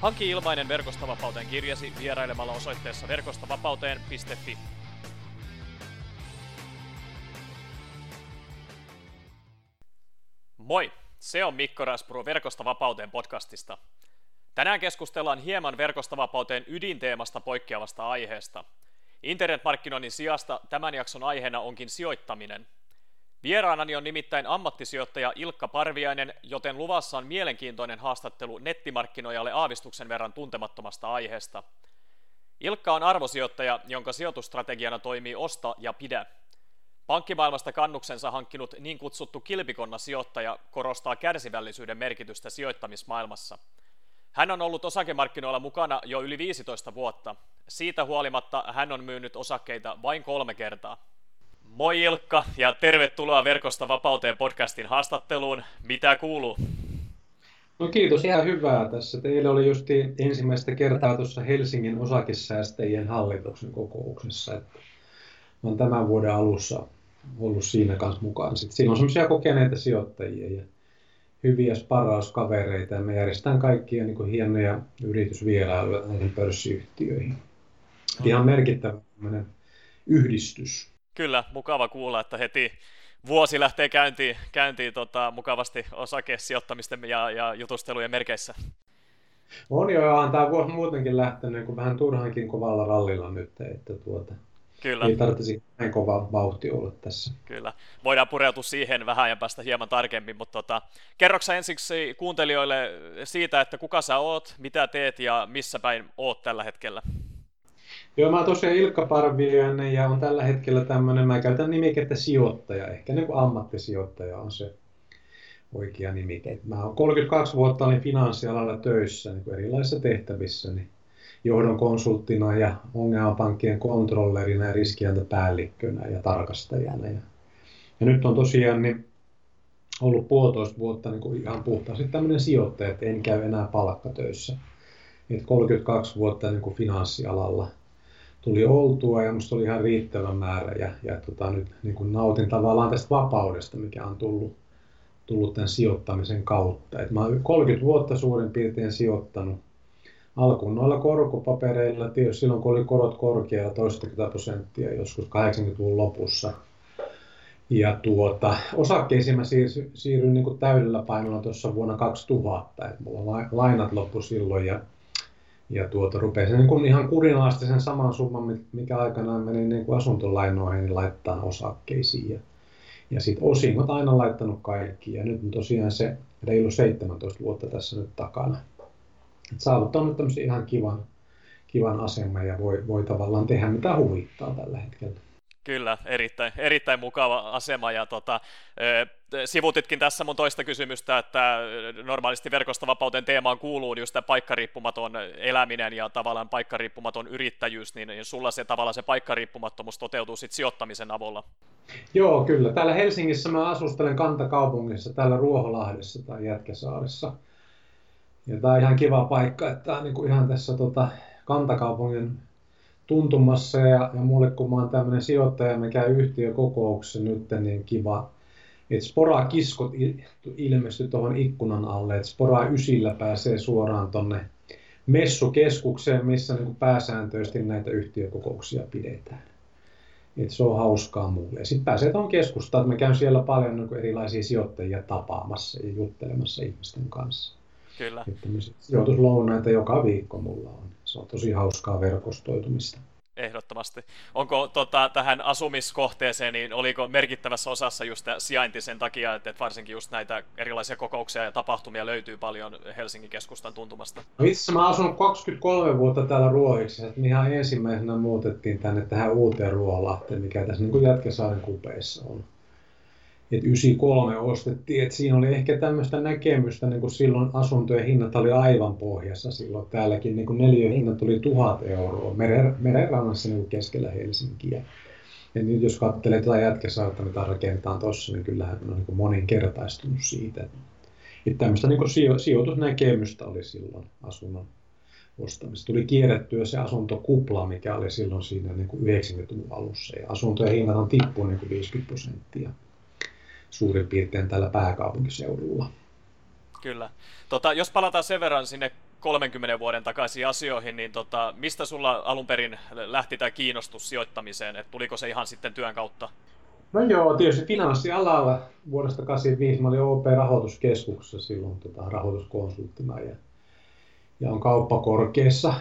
Hanki ilmainen Verkostavapauteen kirjasi vierailemalla osoitteessa verkostavapauteen.fi. Moi! Se on Mikko Raspuro Verkostavapauteen podcastista. Tänään keskustellaan hieman Verkostavapauteen ydinteemasta poikkeavasta aiheesta. Internetmarkkinoinnin sijasta tämän jakson aiheena onkin sijoittaminen – Vieraanani on nimittäin ammattisijoittaja Ilkka Parviainen, joten luvassa on mielenkiintoinen haastattelu nettimarkkinoijalle aavistuksen verran tuntemattomasta aiheesta. Ilkka on arvosijoittaja, jonka sijoitustrategiana toimii osta ja pidä. Pankkimaailmasta kannuksensa hankkinut niin kutsuttu kilpikonna sijoittaja korostaa kärsivällisyyden merkitystä sijoittamismaailmassa. Hän on ollut osakemarkkinoilla mukana jo yli 15 vuotta. Siitä huolimatta hän on myynyt osakkeita vain kolme kertaa. Moi Ilkka ja tervetuloa Verkosta vapauteen podcastin haastatteluun. Mitä kuuluu? No kiitos, ihan hyvää tässä. Teillä oli just ensimmäistä kertaa tuossa Helsingin osakesäästäjien hallituksen kokouksessa. Että olen tämän vuoden alussa ollut siinä kanssa mukaan. Sitten siinä on semmoisia kokeneita sijoittajia ja hyviä sparauskavereita ja me järjestetään kaikkia niin kuin hienoja yritysvierailuja näihin pörssiyhtiöihin. Ihan merkittävä yhdistys. Kyllä, mukava kuulla, että heti vuosi lähtee käyntiin, käyntiin tota, mukavasti osakesijoittamisten ja, ja jutustelujen merkeissä. On jo, on tämä vuosi muutenkin lähtenyt niin kuin vähän turhankin kovalla rallilla nyt, että tuota, Kyllä. ei tarvitsisi näin kova vauhti olla tässä. Kyllä. Voidaan pureutua siihen vähän ja päästä hieman tarkemmin, mutta tota, kerroksä ensiksi kuuntelijoille siitä, että kuka sä oot, mitä teet ja missä päin oot tällä hetkellä? Joo, mä oon tosiaan Ilkka Parviainen ja on tällä hetkellä tämmöinen, mä käytän nimikettä sijoittaja, ehkä niin kuin ammattisijoittaja on se oikea nimike. Mä oon 32 vuotta olin finanssialalla töissä niin kuin erilaisissa tehtävissä, niin johdon konsulttina ja ongelmapankkien kontrollerina ja riskiantapäällikkönä ja tarkastajana. Ja, ja nyt on tosiaan niin ollut puolitoista vuotta niin kuin ihan puhtaasti tämmöinen sijoittaja, että en käy enää palkkatöissä. Et 32 vuotta niin kuin finanssialalla tuli oltua ja musta oli ihan riittävä määrä ja, ja tota, nyt niin kuin nautin tavallaan tästä vapaudesta, mikä on tullut, tullut tämän sijoittamisen kautta. Et mä olen 30 vuotta suurin piirtein sijoittanut alkuun noilla korkopapereilla, tietysti silloin kun oli korot korkealla, toistakymmentä prosenttia joskus 80-luvun lopussa. Ja tuota, osakkeisiin mä siirryin, niin täydellä painolla tuossa vuonna 2000, että mulla lainat loppu silloin ja ja tuota, rupesin niin kuin ihan kurinalaisesti sen saman summan, mikä aikanaan meni niin kuin asuntolainoihin, niin laittaa osakkeisiin. Ja, ja sitten osingot aina laittanut kaikki. Ja nyt on tosiaan se reilu 17 vuotta tässä nyt takana. Et saavuttanut tämmöisen ihan kivan, kivan aseman ja voi, voi tavallaan tehdä mitä huvittaa tällä hetkellä. Kyllä, erittäin, erittäin mukava asema ja tota, sivutitkin tässä mun toista kysymystä, että normaalisti verkosta vapauteen teemaan kuuluu just tämä paikkariippumaton eläminen ja tavallaan paikkariippumaton yrittäjyys, niin sulla se tavallaan se paikkariippumattomuus toteutuu sitten sijoittamisen avulla. Joo, kyllä. Täällä Helsingissä mä asustelen kantakaupungissa, täällä Ruoholahdessa tai Jätkäsaaressa. Ja tämä on ihan kiva paikka, että tämä on niin ihan tässä tota, kantakaupungin tuntumassa ja, ja mulle kun mä oon tämmöinen sijoittaja, me käy yhtiökokouksessa nyt, niin kiva, että Spora kiskot ilmestyi tuohon ikkunan alle, että Spora ysillä pääsee suoraan tonne messukeskukseen, missä niin kuin pääsääntöisesti näitä yhtiökokouksia pidetään. Et se on hauskaa mulle. Sitten pääsee tuon keskustaan, että mä käyn siellä paljon niin erilaisia sijoittajia tapaamassa ja juttelemassa ihmisten kanssa. Kyllä. Että sijoituslounaita joka viikko mulla on. Se on tosi hauskaa verkostoitumista. Ehdottomasti. Onko tota, tähän asumiskohteeseen, niin oliko merkittävässä osassa just sijainti sen takia, että varsinkin just näitä erilaisia kokouksia ja tapahtumia löytyy paljon Helsingin keskustan tuntumasta? No itse mä asunut 23 vuotta täällä Ruohiksi, että me ihan ensimmäisenä muutettiin tänne tähän uuteen Ruoholahteen, mikä tässä niin kuin Jätkäsaaren kupeissa on. Että 93 ostettiin, että siinä oli ehkä tämmöistä näkemystä, niin kuin silloin asuntojen hinnat oli aivan pohjassa silloin. Täälläkin niin neljän hinnat tuli tuhat euroa meren, merenrannassa niin keskellä Helsinkiä. Ja nyt jos katselee tätä jätkäsaarta, mitä rakennetaan tuossa, niin kyllähän on niin moninkertaistunut siitä. Että tämmöistä niin sijo- sijoitusnäkemystä oli silloin asunnon ostamista. Tuli kierrettyä se asuntokupla, mikä oli silloin siinä niin kuin 90-luvun alussa. Ja asuntojen hinnat on tippunut niin kuin 50 prosenttia suurin piirtein tällä pääkaupunkiseudulla. Kyllä. Tota, jos palataan sen verran sinne 30 vuoden takaisin asioihin, niin tota, mistä sulla alun perin lähti tämä kiinnostus sijoittamiseen? Et tuliko se ihan sitten työn kautta? No joo, tietysti finanssialalla vuodesta 1985 mä olin OP-rahoituskeskuksessa silloin tota, rahoituskonsulttina ja, ja on kauppakorkeassa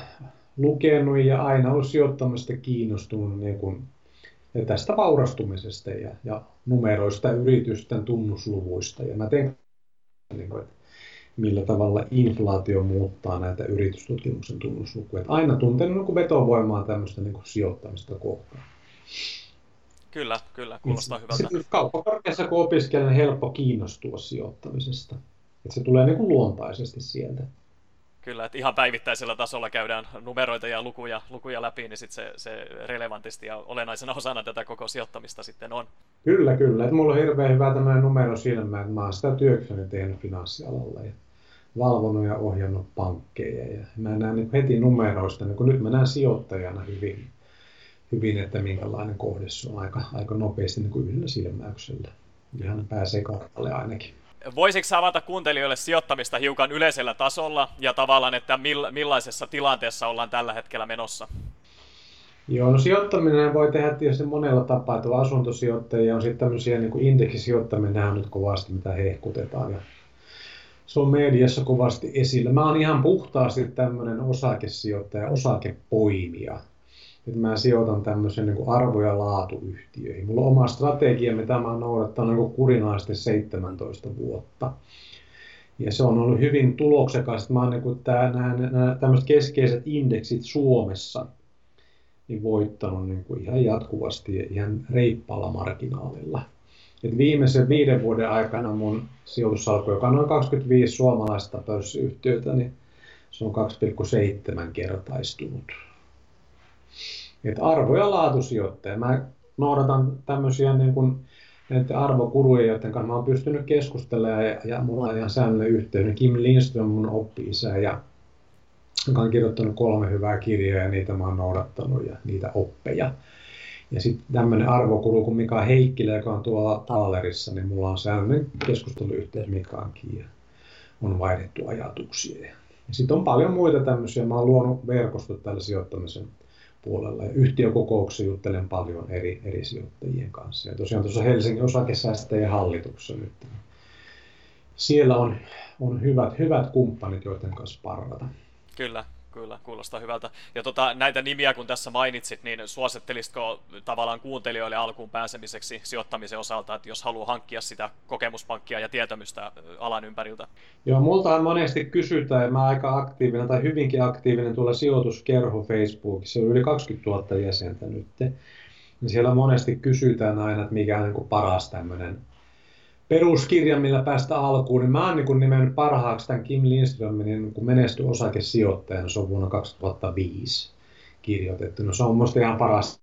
lukenut ja aina ollut sijoittamista kiinnostunut niin kuin ja tästä vaurastumisesta ja, ja numeroista, yritysten tunnusluvuista. Ja mä teen, niin kuin, että millä tavalla inflaatio muuttaa näitä yritystutkimuksen tunnuslukuja. Että aina tuntenut niin vetovoimaa tämmöistä niin kuin sijoittamista kohtaan. Kyllä, kyllä, kuulostaa hyvältä. Sitten kauppakorkeassa kun opiskelen, niin helppo kiinnostua sijoittamisesta. Että se tulee niin kuin luontaisesti sieltä. Kyllä, että ihan päivittäisellä tasolla käydään numeroita ja lukuja, lukuja läpi, niin sit se, se relevantisti ja olennaisena osana tätä koko sijoittamista sitten on. Kyllä, kyllä. Että mulla on hirveän hyvä tämmöinen numero silmä, että mä oon sitä työkseni tehnyt finanssialalla ja valvonut ja ohjannut pankkeja. Ja mä näen niin heti numeroista, niin kun nyt mä näen sijoittajana hyvin, hyvin että minkälainen kohde on aika, aika nopeasti niin kuin yhdellä silmäyksellä. Ihan pääsee kartalle ainakin voisitko avata kuuntelijoille sijoittamista hiukan yleisellä tasolla ja tavallaan, että millaisessa tilanteessa ollaan tällä hetkellä menossa? Joo, no sijoittaminen voi tehdä tietysti monella tapaa. Tuolla asuntosijoittajia on sitten tämmöisiä niin indeksisijoittaminen on nyt kovasti, mitä hehkutetaan. Ja se on mediassa kovasti esillä. Mä oon ihan puhtaasti tämmöinen osakesijoittaja, osakepoimija että mä sijoitan tämmöisen niin arvo- ja laatuyhtiöihin. Mulla on oma strategia, mitä mä oon noudattanut niin kurinaisesti 17 vuotta. Ja se on ollut hyvin tuloksekas. Mä oon niin nämä, keskeiset indeksit Suomessa niin voittanut niin kuin ihan jatkuvasti ja ihan reippaalla marginaalilla. Et viimeisen viiden vuoden aikana mun sijoitussalku, joka on noin 25 suomalaista pörssiyhtiötä, niin se on 2,7 kertaistunut että arvo- ja laatusijoittaja. Mä noudatan tämmöisiä niin kuin näiden arvokuruja, joiden kanssa mä oon pystynyt keskustelemaan ja, ja mulla on ihan säännöllinen yhteys. Kim Lindström mun oppi-isä ja joka on kirjoittanut kolme hyvää kirjaa ja niitä mä oon noudattanut ja niitä oppeja. Ja sitten tämmöinen arvokuru kuin Mika Heikkilä, joka on tuolla Taalerissa, niin mulla on säännöllinen keskusteluyhteys Mikaankin ja on vaihdettu ajatuksia. Ja sitten on paljon muita tämmöisiä. Mä oon luonut verkostot tällä sijoittamisen puolella. Ja yhtiökokouksessa juttelen paljon eri, eri sijoittajien kanssa. Ja tosiaan tuossa Helsingin osakesäästäjien hallituksessa nyt. Siellä on, on hyvät, hyvät kumppanit, joiden kanssa parrata. Kyllä, kyllä, kuulostaa hyvältä. Ja tota, näitä nimiä kun tässä mainitsit, niin suosittelisitko tavallaan kuuntelijoille alkuun pääsemiseksi sijoittamisen osalta, että jos haluaa hankkia sitä kokemuspankkia ja tietämystä alan ympäriltä? Joo, multahan monesti kysytään, ja mä aika aktiivinen tai hyvinkin aktiivinen tuolla sijoituskerho Facebookissa, on yli 20 000 jäsentä nyt. Siellä monesti kysytään aina, että mikä on niin paras tämmöinen peruskirjan, millä päästä alkuun, niin mä oon niin nimennyt parhaaksi tämän Kim Lindströmin niin kun menesty osakesijoittajana, se on vuonna 2005 kirjoitettu. No se on musta ihan paras,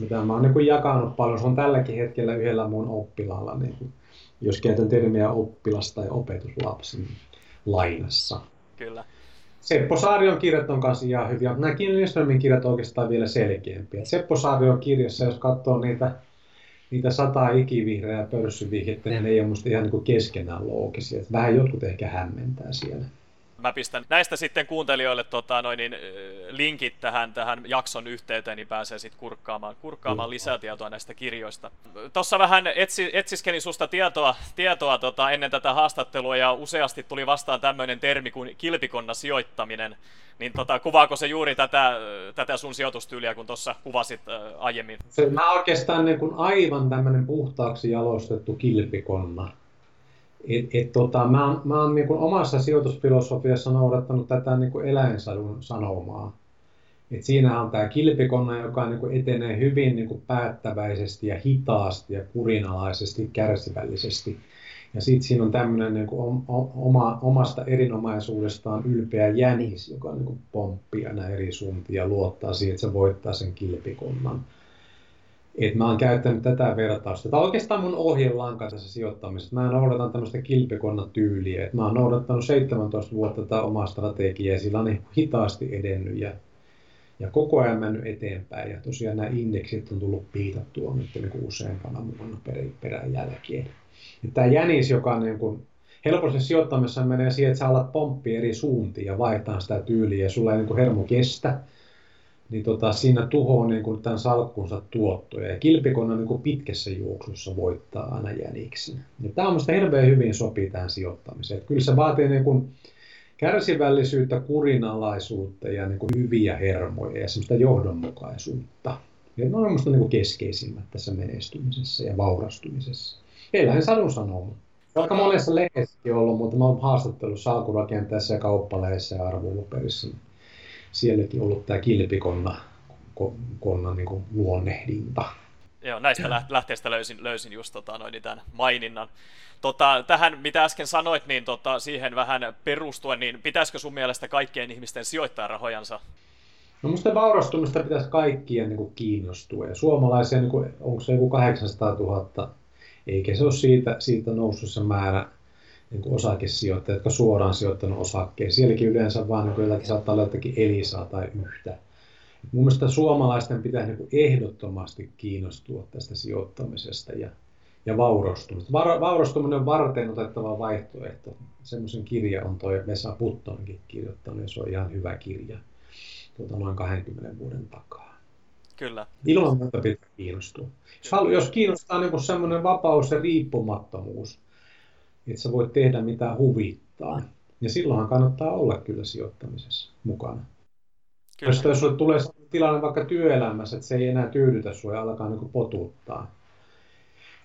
mitä mä oon niin jakanut paljon. Se on tälläkin hetkellä yhdellä mun oppilaalla, niin kuin, jos käytän termiä oppilas tai opetuslapsi niin lainassa. Kyllä. Seppo Saarion kirjat on kanssa ihan hyviä, nämä Kim Lindströmin kirjat oikeastaan vielä selkeämpiä. Seppo Saarion kirjassa, jos katsoo niitä niitä sataa ikivihreää pörssivihjettä, ne ei ole musta ihan niin keskenään loogisia. Vähän jotkut ehkä hämmentää siellä. Mä pistän näistä sitten kuuntelijoille tota, noin, niin, linkit tähän, tähän jakson yhteyteen, niin pääsee sitten kurkkaamaan, kurkkaamaan lisää tietoa näistä kirjoista. Tuossa vähän etsi, etsiskelin susta tietoa, tietoa tota, ennen tätä haastattelua ja useasti tuli vastaan tämmöinen termi kuin kilpikonna sijoittaminen. Niin tota, kuvaako se juuri tätä, tätä sun sijoitustyyliä, kun tuossa kuvasit äh, aiemmin? Se, mä oikeastaan niin kuin aivan tämmöinen puhtaaksi jalostettu kilpikonna. Et, et, tota, mä oon, mä oon niin omassa sijoitusfilosofiassa noudattanut tätä niin eläinsadun sanomaa. Et siinä on tämä kilpikonna, joka niin kuin etenee hyvin niin kuin päättäväisesti ja hitaasti ja kurinalaisesti, kärsivällisesti. Ja sitten siinä on tämmöinen niin oma, omasta erinomaisuudestaan ylpeä jänis, joka niin kuin pomppii aina eri suuntia ja luottaa siihen, että se voittaa sen kilpikonnan. Et mä oon käyttänyt tätä vertausta. Tämä on oikeastaan mun ohjelanka tässä sijoittamisessa. Mä noudatan tämmöistä kilpikonnatyyliä. Et mä oon noudattanut 17 vuotta tätä omaa strategiaa ja sillä on niin hitaasti edennyt ja, ja koko ajan mennyt eteenpäin. Ja tosiaan nämä indeksit on tullut piitattua nyt niin kuin useampana vuonna perän jälkeen. Tämä jänis, joka niin kuin helposti sijoittamisessa menee siihen, että sä alat pomppia eri suuntiin ja vaihtaa sitä tyyliä ja sulla ei niin kuin hermo kestä, niin tota, siinä tuhoaa niin kuin tämän salkkunsa tuottoja. Ja kilpikonna niin kuin pitkässä juoksussa voittaa aina jäniksen. Ja tämä on minusta hirveän hyvin sopii tähän sijoittamiseen. Että kyllä se vaatii niin kuin kärsivällisyyttä, kurinalaisuutta ja niin kuin hyviä hermoja ja semmoista johdonmukaisuutta. Ja ne on minusta niin keskeisimmät tässä menestymisessä ja vaurastumisessa. Eläin sadun sanoo, vaikka monessa lehdessäkin ollut, mutta mä oon haastattelut salkurakenteessa ja kauppaleissa ja arvoluperissa. Sielläkin ollut tämä kilpikonna konnan niin kuin luonnehdinta. Joo, näistä lähteistä löysin, löysin just tota, noin, tämän maininnan. Tota, tähän, mitä äsken sanoit, niin tota, siihen vähän perustuen, niin pitäisikö sun mielestä kaikkien ihmisten sijoittaa rahojansa? No minusta vaurastumista pitäisi kaikkien niin kuin, kiinnostua. Ja suomalaisia, niin kuin, onko se joku 800 000 eikä se ole siitä, siitä noussut se määrä niin kuin osakesijoittajia, jotka suoraan sijoittanut osakkeeseen. Sielläkin yleensä vaan niin jotakin, saattaa olla jotakin Elisaa tai yhtä. Mun mielestä suomalaisten pitää niin ehdottomasti kiinnostua tästä sijoittamisesta ja, ja vaurastumista. Va, vaurastuminen on varten otettava vaihtoehto. Semmoisen kirja on tuo Vesa Puttonenkin kirjoittanut ja se on ihan hyvä kirja tuota noin 20 vuoden takaa. Kyllä. Ilman muuta pitää kiinnostua. Kyllä. Jos kiinnostaa niin semmoinen vapaus ja riippumattomuus, että sä voit tehdä mitä huvittaa, ja silloinhan kannattaa olla kyllä sijoittamisessa mukana. Kyllä. Jos, sulle tulee tilanne vaikka työelämässä, että se ei enää tyydytä sua ja alkaa niin potuttaa,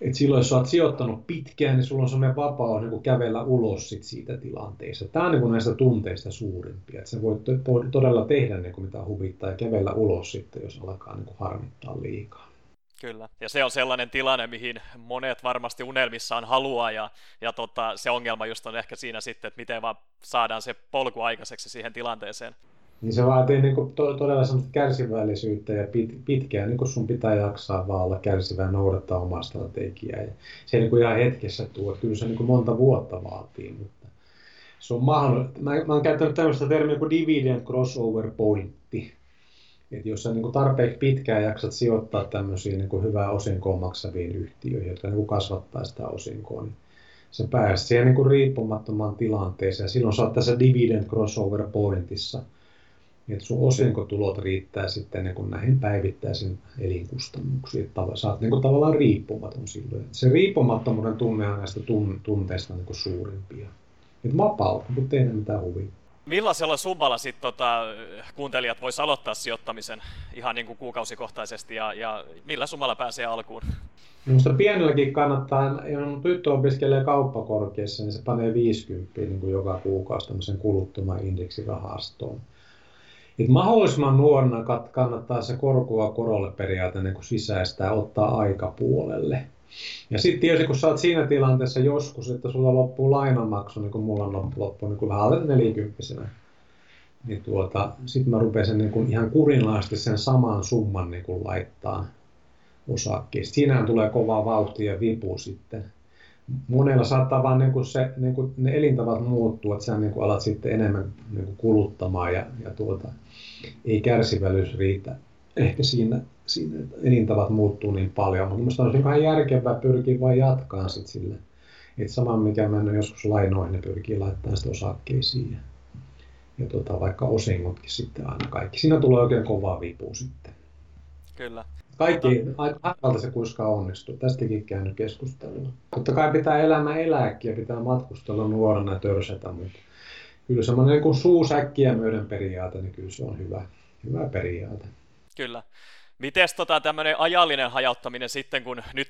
et silloin, jos olet sijoittanut pitkään, niin sulla on sellainen vapaus niin kävellä ulos sit siitä tilanteesta. Tämä on niin näistä tunteista suurimpia. Että sä voit todella tehdä niin mitä huvittaa ja kävellä ulos sitten, jos alkaa niin harmittaa liikaa. Kyllä, ja se on sellainen tilanne, mihin monet varmasti unelmissaan haluaa, ja, ja tota, se ongelma just on ehkä siinä sitten, että miten vaan saadaan se polku aikaiseksi siihen tilanteeseen. Niin se vaatii niin kuin to, todella semmoista kärsivällisyyttä ja pit, pitkään niin kuin sun pitää jaksaa vaan olla kärsivä noudattaa omaa strategiaa. Ja se ei niin kuin ihan hetkessä tuo, kyllä se niin kuin monta vuotta vaatii, mutta se on mahdollista. Mä, mä oon käyttänyt tämmöistä termiä kuin dividend crossover pointti. Että jos sä niin tarpeeksi pitkään jaksat sijoittaa tämmöisiin niin kuin hyvää osinkoa maksaviin yhtiöihin, jotka niin kuin kasvattaa sitä osinkoa, niin se pääsee siihen niin kuin riippumattomaan tilanteeseen. Silloin sä oot tässä dividend crossover pointissa – että sun osinkotulot riittää sitten niin kuin näihin päivittäisiin elinkustannuksiin. Että sä oot niin kuin tavallaan riippumaton silloin. Se riippumattomuuden tunne on näistä tun, tunteista niin kuin suurimpia. Että vapautta, kun tehdä mitä huvittaa. Millaisella summalla sitten tota, kuuntelijat voisi aloittaa sijoittamisen ihan niin kuin kuukausikohtaisesti ja, ja millä summalla pääsee alkuun? Minusta pienelläkin kannattaa, jos tyttö opiskelee kauppakorkeassa, niin se panee 50 niin kuin joka kuukausi tämmöisen kuluttoman indeksirahastoon. Et mahdollisimman nuorena kannattaa se korkoa korolle periaate niin sisäistää ottaa aika puolelle. Ja sitten tietysti kun sä oot siinä tilanteessa joskus, että sulla loppuu lainanmaksu, niin kuin mulla on loppu niin kuin vähän alle nelikymppisenä, niin tuota, sitten mä rupesin niin kuin ihan kurinlaisesti sen saman summan niin kuin laittaa osakkeista. Siinähän tulee kova vauhti ja vipu sitten monella saattaa vaan niin kuin se, niin kuin ne elintavat muuttua, että sä niin kuin alat sitten enemmän niin kuin kuluttamaan ja, ja tuota, ei kärsivällisyys riitä ehkä siinä, siinä elintavat muuttuu niin paljon, mutta minusta on ihan järkevää pyrkiä vain jatkaa sitten sille. Että sama mikä mennyt joskus lainoihin, ne pyrkii laittamaan sitä osakkeisiin ja, ja tuota, vaikka osingotkin sitten aina kaikki. Siinä tulee oikein kova vipu sitten. Kyllä. Kaikki, aika se kuiskaan onnistuu. Tästäkin käynyt keskustelua. Totta kai pitää elämä elääkin ja pitää matkustella nuorena ja törsätä, mutta kyllä semmoinen niin suusäkkiä myöden periaate, niin kyllä se on hyvä, hyvä periaate. Kyllä. Miten tota, tämmöinen ajallinen hajauttaminen sitten, kun nyt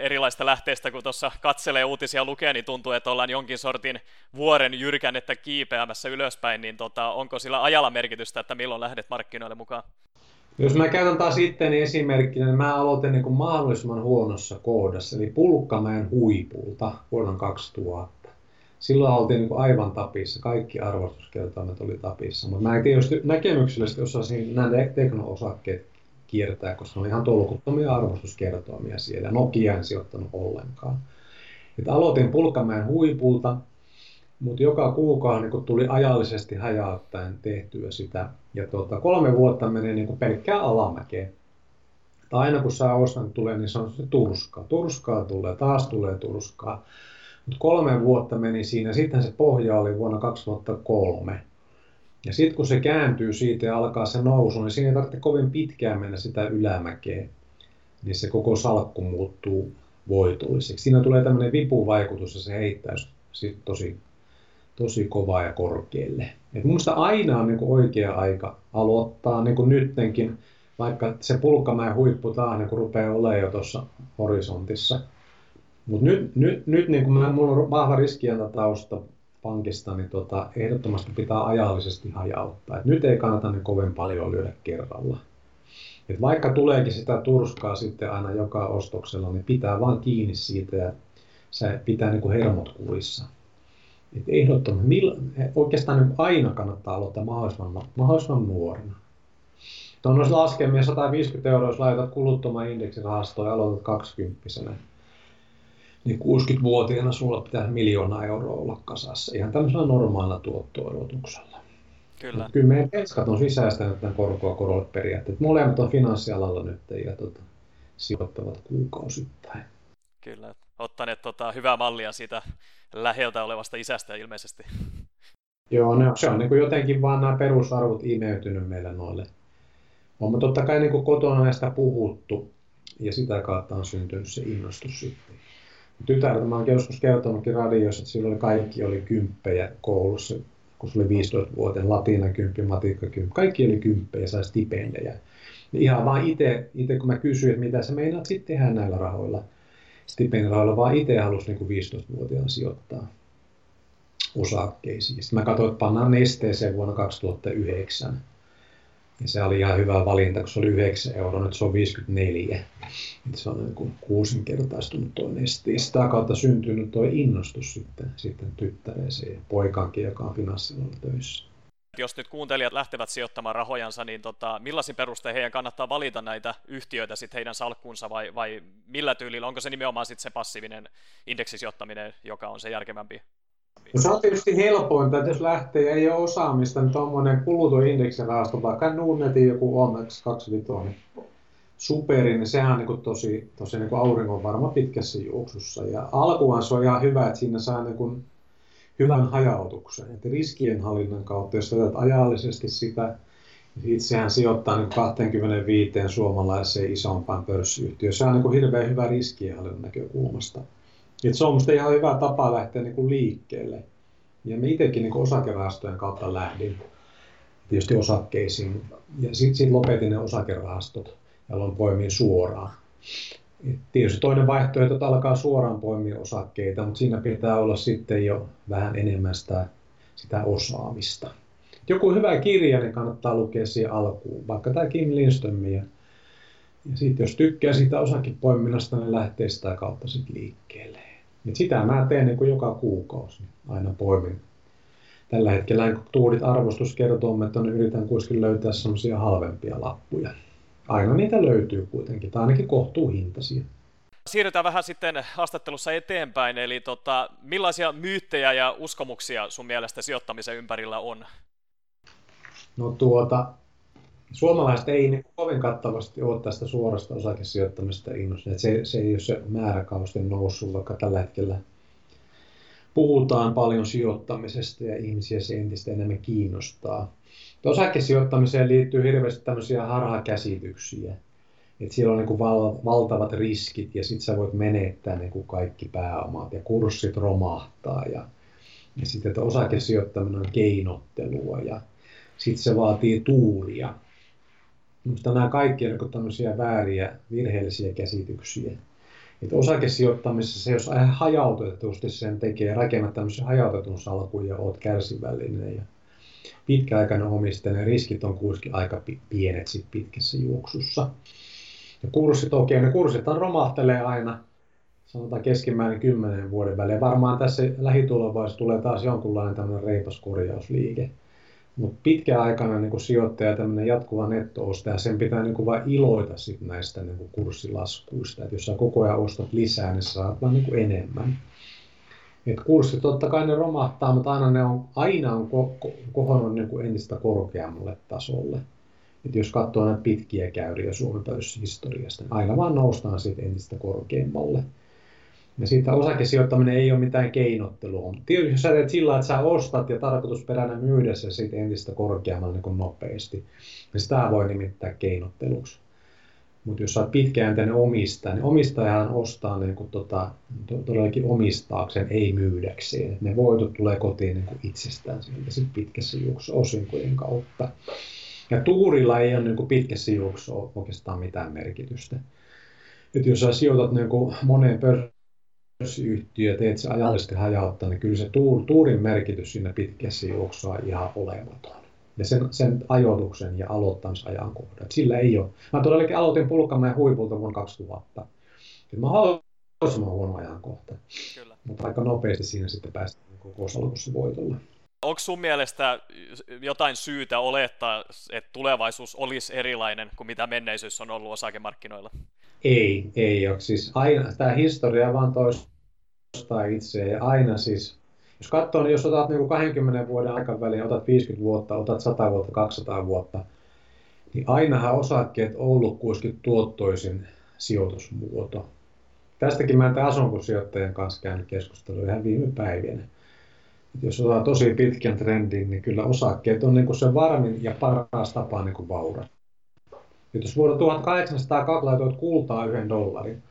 erilaista lähteistä, kun tuossa katselee uutisia lukee, niin tuntuu, että ollaan jonkin sortin vuoren jyrkännettä kiipeämässä ylöspäin, niin tota, onko sillä ajalla merkitystä, että milloin lähdet markkinoille mukaan? Jos mä käytän taas itteni esimerkkinä, niin mä aloitin niin kuin mahdollisimman huonossa kohdassa, eli Pulkkamäen huipulta vuonna 2000. Silloin oltiin niin aivan tapissa, kaikki arvostuskertoimet oli tapissa, mutta mä en tietysti näkemyksellisesti osasin nämä tekno-osakkeet kiertää, koska ne oli ihan tolkuttomia arvostuskertoimia siellä. Nokia en sijoittanut ollenkaan. Et aloitin Pulkkamäen huipulta, mutta joka kuukausi niin tuli ajallisesti hajauttaen tehtyä sitä. Ja tuota, kolme vuotta meni niin pelkkää alamäkeen. Tai aina kun saa ostan tulee, niin se on se turskaa. Turskaa tulee, taas tulee turskaa. Mutta kolme vuotta meni siinä. Sitten se pohja oli vuonna 2003. Ja sitten kun se kääntyy siitä ja alkaa se nousu, niin siinä ei tarvitse kovin pitkään mennä sitä ylämäkeä. Niin se koko salkku muuttuu voitolliseksi. Siinä tulee tämmöinen vipuvaikutus ja se heittää sit tosi tosi kovaa ja korkealle. Et mun aina on niin kuin oikea aika aloittaa, niin kuin nyttenkin, vaikka se pulkkamäen huippu taas niin rupeaa olemaan jo tuossa horisontissa. Mutta nyt, nyt, nyt niin kuin mulla on vahva tausta pankista, niin tota, ehdottomasti pitää ajallisesti hajauttaa. Et nyt ei kannata niin kovin paljon lyödä kerralla. Et vaikka tuleekin sitä turskaa sitten aina joka ostoksella, niin pitää vaan kiinni siitä ja se pitää niin kuin hermot kurissa. Että ehdottomasti, millä, oikeastaan niin aina kannattaa aloittaa mahdollisimman, mahdollisimman nuorena. Tuon olisi laskemia 150 euroa, jos laitat kuluttoman indeksirahastoon ja aloitat 20 niin 60-vuotiaana sulla pitää miljoona euroa olla kasassa ihan tämmöisellä normaalilla tuotto-odotuksella. Kyllä. kyllä meidän penskat on sisäistänyt tämän korkoa korolle periaatteet. Molemmat on finanssialalla nyt ja tota, sijoittavat kuukausittain. Kyllä, ottaneet tota, hyvää mallia siitä läheltä olevasta isästä ilmeisesti. Joo, ne, se on niin kuin jotenkin vaan nämä perusarvot imeytynyt meille noille. On totta kai niin kuin kotona näistä puhuttu ja sitä kautta on syntynyt se innostus sitten. Tytärtä mä oon joskus kertonutkin radiossa, että silloin kaikki oli kymppejä koulussa, kun se oli 15 vuoteen, latina kymppi, matikka kymppi, kaikki oli kymppejä, sai stipendejä. Ihan vaan itse, kun mä kysyin, että mitä sä meinaat sitten tehdä näillä rahoilla, stipendirahoilla, vaan itse halusi niin 15-vuotiaana sijoittaa osakkeisiin. Sitten mä katsoin, että pannaan nesteeseen vuonna 2009. Ja se oli ihan hyvä valinta, kun se oli 9 euroa, nyt se on 54. Että se on niin kuin kuusinkertaistunut tuo nesti. Ja sitä kautta syntynyt tuo innostus sitten, sitten tyttäreeseen ja poikaankin, joka on finanssialalla töissä. Jos nyt kuuntelijat lähtevät sijoittamaan rahojansa, niin tota, millaisin perustein heidän kannattaa valita näitä yhtiöitä sit heidän salkkuunsa vai, vai millä tyylillä? Onko se nimenomaan sit se passiivinen indeksisijoittaminen, joka on se järkevämpi? No se on tietysti helpointa, että jos lähtee ja ei ole osaamista, niin tuommoinen kuluton indeksirahasto, vaikka Nunnetin joku OMX 25 superi, niin sehän on niin kuin tosi, tosi niin kuin auringon varma pitkässä juoksussa. Ja alkuun se on ihan hyvä, että siinä saa niin kuin hyvän hajautuksen. Että riskienhallinnan kautta, jos otat ajallisesti sitä, niin itsehän sijoittaa niin 25 suomalaiseen isompaan pörssiyhtiöön. Se on niin kuin hirveän hyvä riskienhallinnan näkökulmasta. Että se on minusta ihan hyvä tapa lähteä niin kuin liikkeelle. Ja me itsekin niin osakerahastojen kautta lähdin tietysti osakkeisiin. Ja sitten sit lopetin ne osakerahastot ja aloin poimia suoraan. Tietysti toinen vaihtoehto, että alkaa suoraan poimia osakkeita, mutta siinä pitää olla sitten jo vähän enemmän sitä, sitä osaamista. Joku hyvä kirja, niin kannattaa lukea siihen alkuun, vaikka tämä Kim Lindström. Ja, ja sitten jos tykkää sitä osakepoiminnasta, niin lähtee sitä kautta sitten liikkeelle. Et sitä mä teen niin kuin joka kuukausi, aina poimin. Tällä hetkellä kun tuudit arvostuskertoimet, niin yritän kuitenkin löytää semmoisia halvempia lappuja aina niitä löytyy kuitenkin, tai ainakin kohtuuhintaisia. Siirrytään vähän sitten haastattelussa eteenpäin, eli tota, millaisia myyttejä ja uskomuksia sun mielestä sijoittamisen ympärillä on? No tuota, suomalaiset ei niin kovin kattavasti ole tästä suorasta osakesijoittamista innostuneet. Se, se ei ole se määrä noussut, vaikka tällä hetkellä puhutaan paljon sijoittamisesta ja ihmisiä se entistä enemmän kiinnostaa. Osakesijoittamiseen liittyy hirveästi tämmöisiä harhakäsityksiä. että siellä on niin val, valtavat riskit ja sitten sä voit menettää niin kuin kaikki pääomat ja kurssit romahtaa. Ja, ja sitten, että osakesijoittaminen on keinottelua ja sitten se vaatii tuuria. Minusta nämä kaikki ovat tämmöisiä vääriä, virheellisiä käsityksiä. Että osakesijoittamisessa se, jos hajautetusti sen tekee, rakennat tämmöisen hajautetun salkun ja oot kärsivällinen ja pitkäaikainen omistaja, ne riskit on kuitenkin aika pienet sit pitkässä juoksussa. Ja kurssit, okei, okay, ne kurssit romahtelee aina, sanotaan keskimäärin kymmenen vuoden välein. Varmaan tässä lähitulevaisuudessa tulee taas jonkunlainen tämmöinen reipas korjausliike. Mutta pitkäaikainen niin sijoittaja, tämmöinen jatkuva nettoostaja, sen pitää niin vain iloita sit näistä niin kurssilaskuista. Et jos sä koko ajan ostat lisää, niin saat vaan niin enemmän. Et kurssit totta kai ne romahtaa, mutta aina ne on, aina on ko- kohonnut niin entistä korkeammalle tasolle. Et jos katsoo näitä pitkiä käyriä Suomen pörssihistoriasta, niin aina vaan noustaan siitä entistä korkeammalle. Ja siitä osakesijoittaminen ei ole mitään keinottelua. Tietysti jos sä teet sillä että sä ostat ja tarkoitusperänä myydä se siitä entistä korkeammalle niin nopeasti, niin sitä voi nimittää keinotteluksi. Mutta jos sä oot pitkäjänteinen omistaja, niin omistajahan ostaa niin kuin tota, todellakin omistaakseen, ei myydäkseen. Ne voitot tulee kotiin niin kuin itsestään sieltä sit pitkässä juoksussa osinkojen kautta. Ja tuurilla ei ole niin kuin pitkässä juoksussa oikeastaan mitään merkitystä. Et jos sä sijoitat niin kuin moneen pörssiyhtiö teet se ajallisesti hajauttaa, niin kyllä se tuurin merkitys siinä pitkässä juoksussa on ihan olematon. Ja sen, sen ajoituksen ja aloittamisajankohdan. Sillä ei ole. Mä todellakin aloitin pulkkamaan huipulta vuonna 2000. Et mä haluaisin huono ajankohta. Kyllä. Mutta aika nopeasti siinä sitten päästään koko salkussa voitolla. Onko sun mielestä jotain syytä olettaa, että tulevaisuus olisi erilainen kuin mitä menneisyys on ollut osakemarkkinoilla? Ei, ei ole. Siis aina, tämä historia vaan toistaa itseään ja aina siis, jos katsoo, niin jos otat niin 20 vuoden aikavälin, otat 50 vuotta, otat 100 vuotta, 200 vuotta, niin ainahan osakkeet on ollut kuitenkin tuottoisin sijoitusmuoto. Tästäkin mä tämän asuntosijoittajien kanssa käynyt keskustelua ihan viime päivinä. Et jos otetaan tosi pitkän trendin, niin kyllä osakkeet on niin kuin se varmin ja paras tapa niin kuin vaurata. Et jos vuonna 1802 laitoit kultaa yhden dollarin,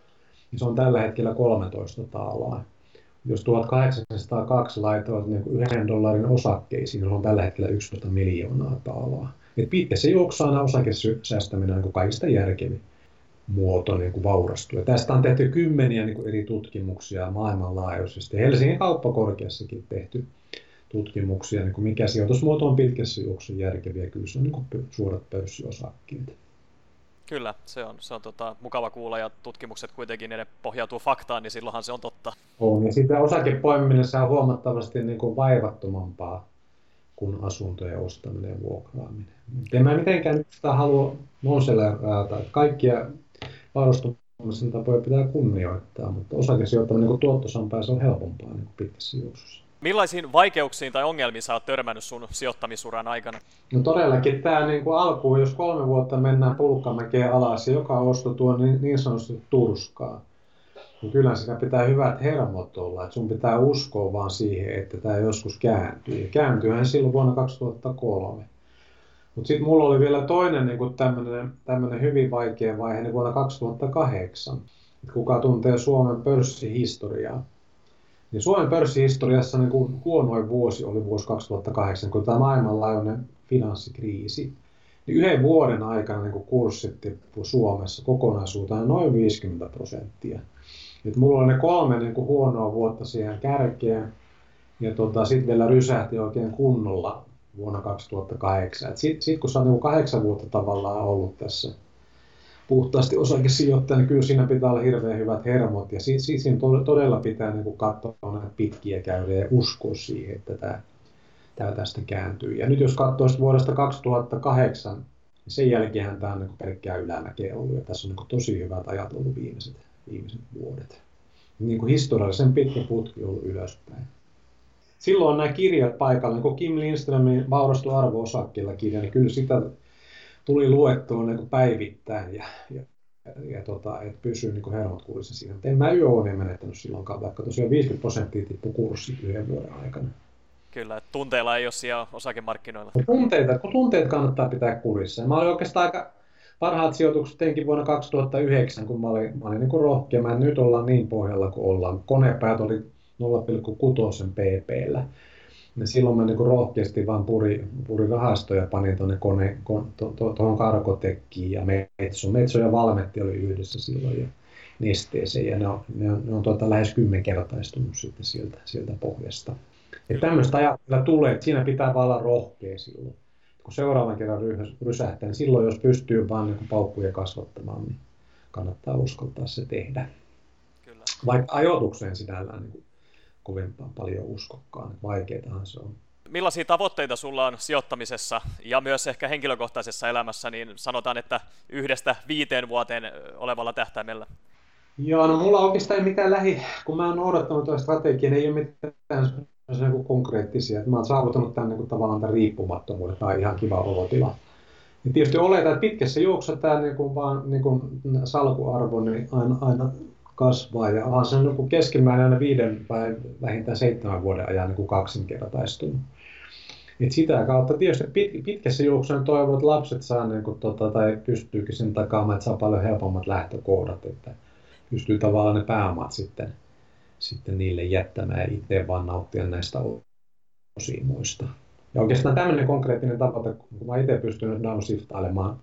niin se on tällä hetkellä 13 taalaa. Jos 1802 laitoit niin yhden dollarin osakkeisiin, niin se on tällä hetkellä 11 miljoonaa taalaa. Et pitkässä juoksussa aina osakesäästäminen on niin kaikista järkevin muoto niin kuin vaurastua. Ja tästä on tehty kymmeniä niin kuin eri tutkimuksia maailmanlaajuisesti. Helsingin kauppakorkeassakin tehty tutkimuksia, niin kuin mikä sijoitusmuoto on pitkässä juoksussa järkeviä. Kyllä se on niin kuin suorat pörssiosakkeet. Kyllä, se on, se on tota, mukava kuulla ja tutkimukset kuitenkin ne pohjautuu faktaan, niin silloinhan se on totta. On, ja sitten osakepoimiminen on huomattavasti niin kuin vaivattomampaa kuin asuntojen ostaminen ja vuokraaminen. En mä mitenkään sitä halua nonselerata, että kaikkia varustumisen tapoja pitää kunnioittaa, mutta osakesijoittaminen niin tuottosampaa se on helpompaa niin pitkässä juoksussa. Millaisiin vaikeuksiin tai ongelmiin sä oot törmännyt sun sijoittamisuran aikana? No todellakin tämä niin kuin alkuun, jos kolme vuotta mennään pulkkamäkeen alas ja joka osto tuo niin, niin sanotusti turskaa, niin kyllä sitä pitää hyvät hermot olla. Että sun pitää uskoa vaan siihen, että tämä joskus kääntyy. Ja kääntyyhän silloin vuonna 2003. Mutta sitten mulla oli vielä toinen niin tämmöinen hyvin vaikea vaihe niin vuonna 2008. Et kuka tuntee Suomen pörssihistoriaa, niin Suomen pörssihistoriassa niin kuin huonoin vuosi oli vuosi 2008, kun tämä maailmanlaajuinen finanssikriisi. Niin yhden vuoden aikana niin kuin kurssit tippui Suomessa kokonaisuutena noin 50 prosenttia. Et mulla oli ne kolme niin kuin huonoa vuotta siihen kärkeen, ja tota, sitten vielä rysähti oikein kunnolla vuonna 2008. Sitten sit, kun sä oot niin kahdeksan vuotta tavallaan ollut tässä puhtaasti osakesijoittaja, niin kyllä siinä pitää olla hirveän hyvät hermot. Ja siinä, siinä todella pitää niin kuin katsoa näitä pitkiä käydä ja uskoa siihen, että tämä, tämä tästä kääntyy. Ja nyt jos katsoo vuodesta 2008, niin sen jälkeen tämä on niin pelkkää ylämäkeä ollut. Ja tässä on niin tosi hyvät ajat ollut viimeiset, viimeiset vuodet. Niin kuin historiallisen pitkä putki ollut ylöspäin. Silloin nämä kirjat paikalla, niin kuin Kim Lindströmin Vaurastu arvo-osakkeilla kirja, niin kyllä sitä tuli luettua niin kuin päivittäin ja, ja, ja tota, että pysyy niin kuin hermot kuulisi siinä. En mä yöunia menettänyt silloinkaan, vaikka tosiaan 50 prosenttia tippu kurssi yhden vuoden aikana. Kyllä, että tunteilla ei ole siellä osakemarkkinoilla. Tunteita, kun tunteet kannattaa pitää kurissa. Mä olin oikeastaan aika parhaat sijoitukset teinkin vuonna 2009, kun mä olin, mä olin niin kuin rohkea. Mä nyt ollaan niin pohjalla kuin ollaan. Konepäät oli 0,6 ppllä. Niin silloin mä niin kuin rohkeasti vaan puri, puri rahastoja, panin tuonne kone, tuohon to, to, karkotekkiin ja Metso. Metso ja Valmetti oli yhdessä silloin ja nesteeseen ja ne on, ne on, ne on tuota, lähes kymmenkertaistunut sitten sieltä, sieltä pohjasta. Ja tämmöistä ajattelua tulee, että siinä pitää vaan olla rohkea silloin. Kun seuraavan kerran rysähtää, niin silloin jos pystyy vaan niin paukkuja kasvattamaan, niin kannattaa uskaltaa se tehdä. Kyllä. Vaikka ajoitukseen sinällään niin kovin paljon uskokkaan. Vaikeitahan se on. Millaisia tavoitteita sulla on sijoittamisessa ja myös ehkä henkilökohtaisessa elämässä, niin sanotaan, että yhdestä viiteen vuoteen olevalla tähtäimellä? Joo, no mulla oikeastaan ei mitään lähi, kun mä oon noudattanut tuota strategiaa, niin ei ole mitään niin konkreettisia. Mä oon saavuttanut tämän niin kuin, tavallaan tämän riippumattomuuden, tämä on ihan kiva olotila. Ja tietysti oletan, että pitkässä juoksussa tämä niin kuin, vaan, niin kuin, salkuarvo niin aina, aina kasvaa ja onhan se niin keskimäärin aina viiden tai vähintään seitsemän vuoden ajan niin kuin kaksinkertaistunut. Et sitä kautta tietysti pit, pitkässä juoksussa toivon, että lapset saa niin kuin, tota, tai pystyykin sen takaamaan, että saa paljon helpommat lähtökohdat, että pystyy tavallaan ne pääomat sitten, sitten niille jättämään itse vaan nauttia näistä osiimoista. Ja oikeastaan tämmöinen konkreettinen tavoite, kun mä itse pystyn nyt downshiftailemaan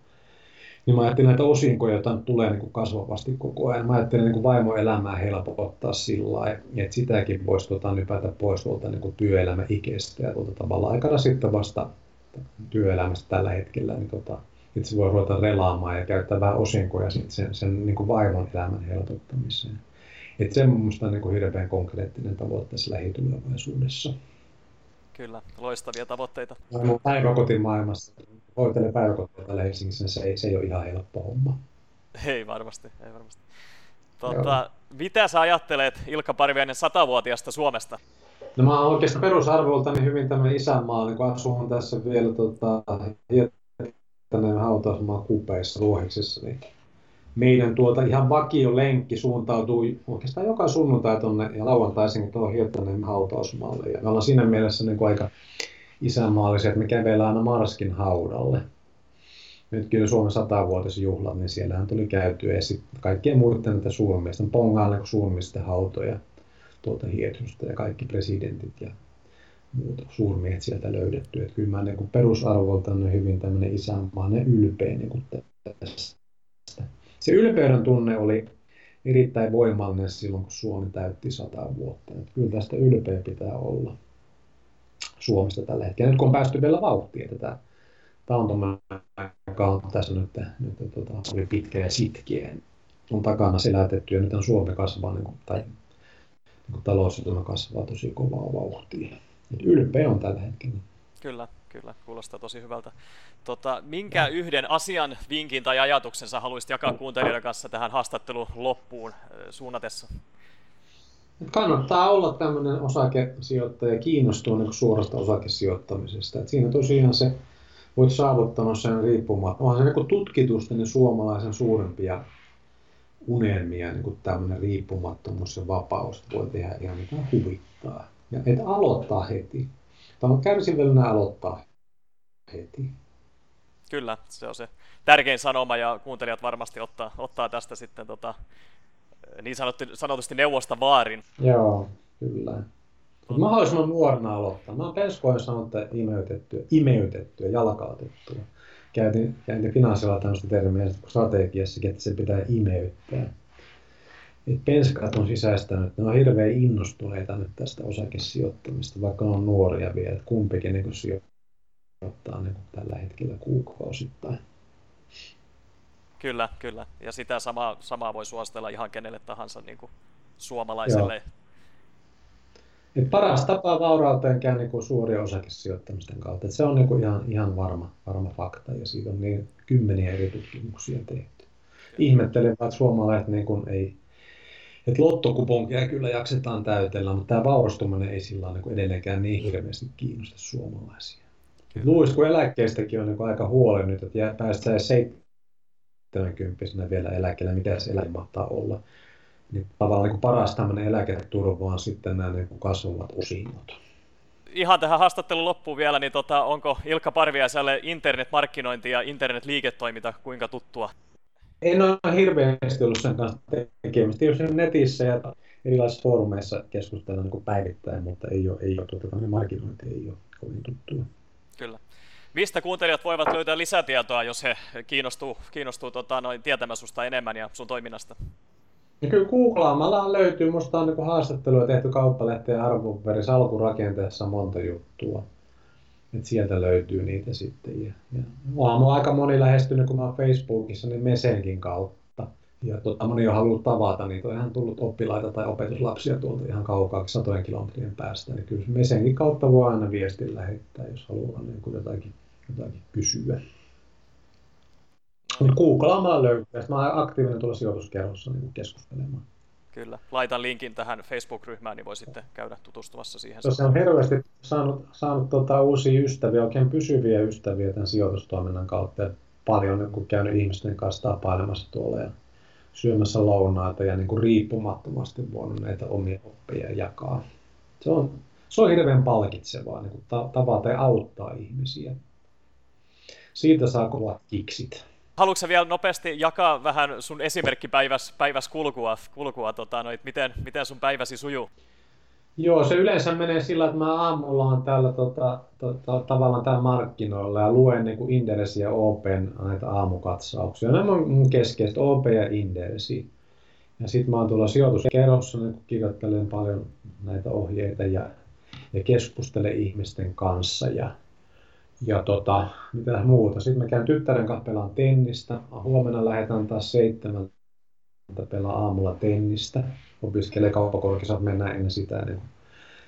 niin mä ajattelin näitä osinkoja, joita tulee niin kuin kasvavasti koko ajan. Mä ajattelin niin kuin vaimoelämää helpottaa sillä lailla, että sitäkin voisi tota, nypätä pois tuolta niin kuin työelämäikestä ja tuolta tavallaan aikana sitten vasta työelämästä tällä hetkellä, niin tota, että se voi ruveta relaamaan ja käyttää vähän osinkoja sitten sen, sen niin kuin vaimon elämän helpottamiseen. Että se on minusta niin kuin hirveän konkreettinen tavoite tässä lähitulevaisuudessa. Kyllä, loistavia tavoitteita. Päiväkotimaailmassa hoitelee päiväkoteita Helsingissä, se ei, se ei ole ihan helppo homma. Ei varmasti, ei varmasti. Tuota, mitä sä ajattelet Ilkka Parviainen satavuotiaasta Suomesta? No mä oon oikeastaan perusarvoltani hyvin tämmöinen isänmaa, niin kun asun tässä vielä tota, Hietanen hautausmaa kupeissa Ruohiksessa, niin meidän tuota ihan vakio lenkki suuntautuu oikeastaan joka sunnuntai tuonne ja lauantaisin tuohon Hietanen hautausmaalle. Ja me ollaan siinä mielessä niin kuin aika isänmaallisia, että me aina Marskin haudalle. Nyt kyllä Suomen satavuotisjuhlat, niin siellähän tuli käytyä ja sitten kaikkien muiden näitä suurmiesten, Pongalle suurmiesten hautoja tuolta Hietusta ja kaikki presidentit ja muut suurmiehet sieltä löydetty. Että kyllä mä niin perusarvolta on hyvin tämmöinen isänmainen ylpeä niin kuin tästä. Se ylpeyden tunne oli erittäin voimallinen silloin, kun Suomi täytti sata vuotta. Että kyllä tästä ylpeä pitää olla. Suomesta tällä hetkellä. Nyt kun on päästy vielä vauhtia tätä taantumaa, on tässä nyt, nyt tota, oli pitkä ja sitkeä, on takana selätetty ja nyt on Suomi kasvaa, niin kuin, tai niin kuin talous kasvaa tosi kovaa vauhtia. Et ylpeä on tällä hetkellä. Kyllä, kyllä, kuulostaa tosi hyvältä. Tota, minkä yhden asian, vinkin tai ajatuksensa haluaisit jakaa kuuntelijoiden kanssa tähän haastattelun loppuun suunnatessa? Kannattaa olla tämmöinen osakesijoittaja ja kiinnostua niin suorasta osakesijoittamisesta. Et siinä tosiaan se voit saavuttanut sen riippumatta. Onhan se niin tutkitusti niin suomalaisen suurempia unelmia, niin kuin tämmöinen riippumattomuus ja vapaus voi tehdä ihan niin huvittaa. Ja et aloittaa heti. Tämä on kärsivällinen aloittaa heti. Kyllä, se on se tärkein sanoma ja kuuntelijat varmasti ottaa, ottaa tästä sitten tota, niin sanottu, sanotusti neuvosta vaarin. Joo, kyllä. Mutta mahdollisimman nuorena aloittaa. Mä oon Penskoin sanonut, että imeytettyä, imeytettyä, jalkautettua. Käytin, käytin finanssialalla tämmöistä termiä strategiassakin, että se pitää imeyttää. Et penskaat on sisäistänyt, ne on hirveän innostuneita nyt tästä osakesijoittamista, vaikka on nuoria vielä. Että kumpikin niin sijoittaa niin tällä hetkellä kuukausittain. Kyllä, kyllä. Ja sitä samaa, samaa voi suositella ihan kenelle tahansa niin kuin suomalaiselle. Joo. Et paras tapa vaurauteen käy niin kuin suoria osakesijoittamisten kautta. Et se on niin kuin ihan, ihan varma, varma fakta ja siitä on niin kymmeniä eri tutkimuksia tehty. Ihmettelen, että suomalaiset niin kuin ei, että lottokuponkia kyllä jaksetaan täytellä, mutta tämä vaurastuminen ei sillä niin edelleenkään niin hirveästi kiinnosta suomalaisia. Luulisiko eläkkeistäkin on niin aika huoli nyt, että päästään 70 vielä eläkkeellä, mitä se eläke mahtaa olla. Niin tavallaan niin paras tämmöinen eläketurva on sitten nämä niin kuin kasvavat osingot. Ihan tähän haastattelun loppuun vielä, niin tota, onko Ilkka Parviaiselle internetmarkkinointi ja internetliiketoiminta kuinka tuttua? En ole hirveästi ollut sen kanssa tekemistä. Jos netissä ja erilaisissa foorumeissa keskustellaan niin päivittäin, mutta ei ole, ei ole tuota, markkinointi ei ole kovin tuttua. Mistä kuuntelijat voivat löytää lisätietoa, jos he kiinnostuu, kiinnostuu tota, noin, tietämään susta enemmän ja sun toiminnasta? Ja kyllä googlaamalla löytyy, minusta on niin haastatteluja tehty kauppalehteen arvopaperi alkurakenteessa monta juttua. Et sieltä löytyy niitä sitten. Ja, ja olen aika moni lähestynyt, kun mä olen Facebookissa, niin Mesenkin kautta. Ja tota, moni on halunnut tavata, niin on ihan tullut oppilaita tai opetuslapsia tuolta ihan kaukaa satojen kilometrien päästä. Niin kyllä Mesenkin kautta voi aina viestin lähettää, jos haluaa niin kuin jotakin, jotakin kysyä. Niin googlaamalla löytyy. Mä olen aktiivinen tuolla sijoituskerrossa niin keskustelemaan. Kyllä. Laitan linkin tähän Facebook-ryhmään, niin voi sitten käydä tutustumassa siihen. Se on hirveästi saanut, saanut tota uusia ystäviä, oikein pysyviä ystäviä tämän sijoitustoiminnan kautta. Ja paljon niin kun käynyt ihmisten kanssa tapailemassa tuolla ja syömässä lounaita ja niin kuin riippumattomasti voinut näitä omia oppeja jakaa. Se on, se on hirveän palkitsevaa niin kuin tavata ja auttaa ihmisiä. Siitä saa kovat kiksit haluatko vielä nopeasti jakaa vähän sun esimerkkipäiväs päiväs kulkua, kulkua tota, no, miten, miten sun päiväsi sujuu? Joo, se yleensä menee sillä, että mä aamulla on täällä tota, tota, tavallaan täällä markkinoilla ja luen niin kuin ja Open näitä aamukatsauksia. Nämä on mun keskeiset, OP ja Inderesi. Ja sitten mä oon tuolla sijoituskerrossa, niin kirjoittelen paljon näitä ohjeita ja, ja keskustelen ihmisten kanssa. Ja, ja tota, mitä muuta. Sitten mä käyn tyttären kanssa pelaan tennistä. Huomenna lähdetään taas seitsemältä pelaa aamulla tennistä. Opiskelee kauppakorkeassa, mennään ennen sitä niin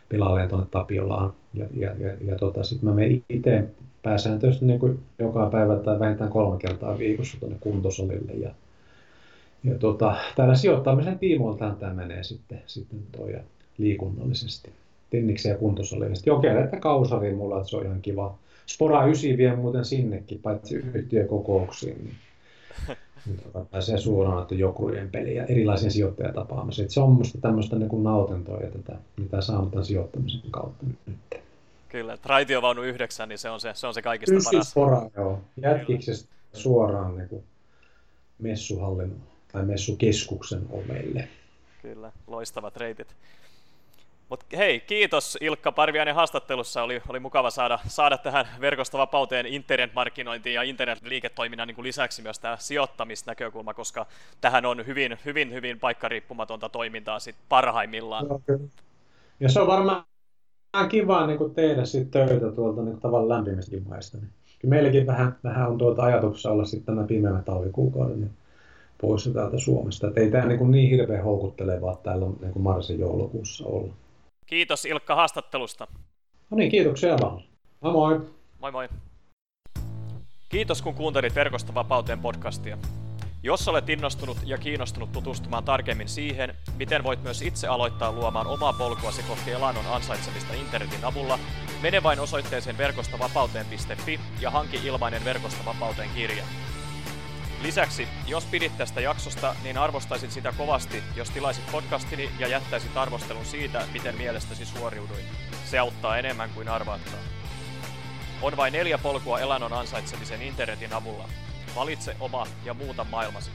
pilalleen tuonne Tapiolaan. Ja, ja, ja, ja tota, sitten mä menen itse pääsääntöisesti niin joka päivä tai vähintään kolme kertaa viikossa tuonne kuntosalille. Ja, ja tota, täällä sijoittamisen tiimoiltaan tämä menee sitten, sitten toi liikunnallisesti. Tenniksen ja kuntosalille. Jokea, että kausari mulla, että se on ihan kiva Spora 9 vie muuten sinnekin, paitsi yhtiökokouksiin, niin, suoraan että jokrujen peliä ja erilaisia sijoittajatapaamisia. Se on minusta tämmöistä niin kuin nautintoa ja tätä, mitä saamme tämän sijoittamisen kautta nyt. Kyllä, että raitiovaunu 9, niin se on se, se, on se kaikista Ysi paras. Spora, joo. Jätkiksestä suoraan niin kuin messuhallin tai messukeskuksen ovelle. Kyllä, loistavat reitit. Mutta hei, kiitos Ilkka Parviainen haastattelussa. Oli, oli mukava saada, saada tähän verkostovapauteen internetmarkkinointiin ja internetliiketoiminnan niin lisäksi myös tämä sijoittamisnäkökulma, koska tähän on hyvin, hyvin, hyvin paikkariippumatonta toimintaa sit parhaimmillaan. Ja se on varmaan kiva niin tehdä sit töitä tuolta niin tavallaan lämpimistäkin maista. Niin. Meilläkin vähän, vähän on tuota ajatuksessa olla sitten nämä pimeät talvikuukaudet niin poissa täältä Suomesta. Et ei tämä niin, niin hirveän houkuttelevaa täällä niin marsin joulukuussa olla. Kiitos Ilkka haastattelusta. No niin, kiitoksia vaan. Moi moi. Moi moi. Kiitos kun kuuntelit Verkosta vapauteen podcastia. Jos olet innostunut ja kiinnostunut tutustumaan tarkemmin siihen, miten voit myös itse aloittaa luomaan omaa polkuasi kohti elannon ansaitsemista internetin avulla, mene vain osoitteeseen verkostavapauteen.fi ja hanki ilmainen Verkosta vapauteen kirja. Lisäksi, jos pidit tästä jaksosta, niin arvostaisin sitä kovasti, jos tilaisit podcastini ja jättäisit arvostelun siitä, miten mielestäsi suoriuduin. Se auttaa enemmän kuin arvaattaa. On vain neljä polkua elannon ansaitsemisen internetin avulla. Valitse oma ja muuta maailmasi.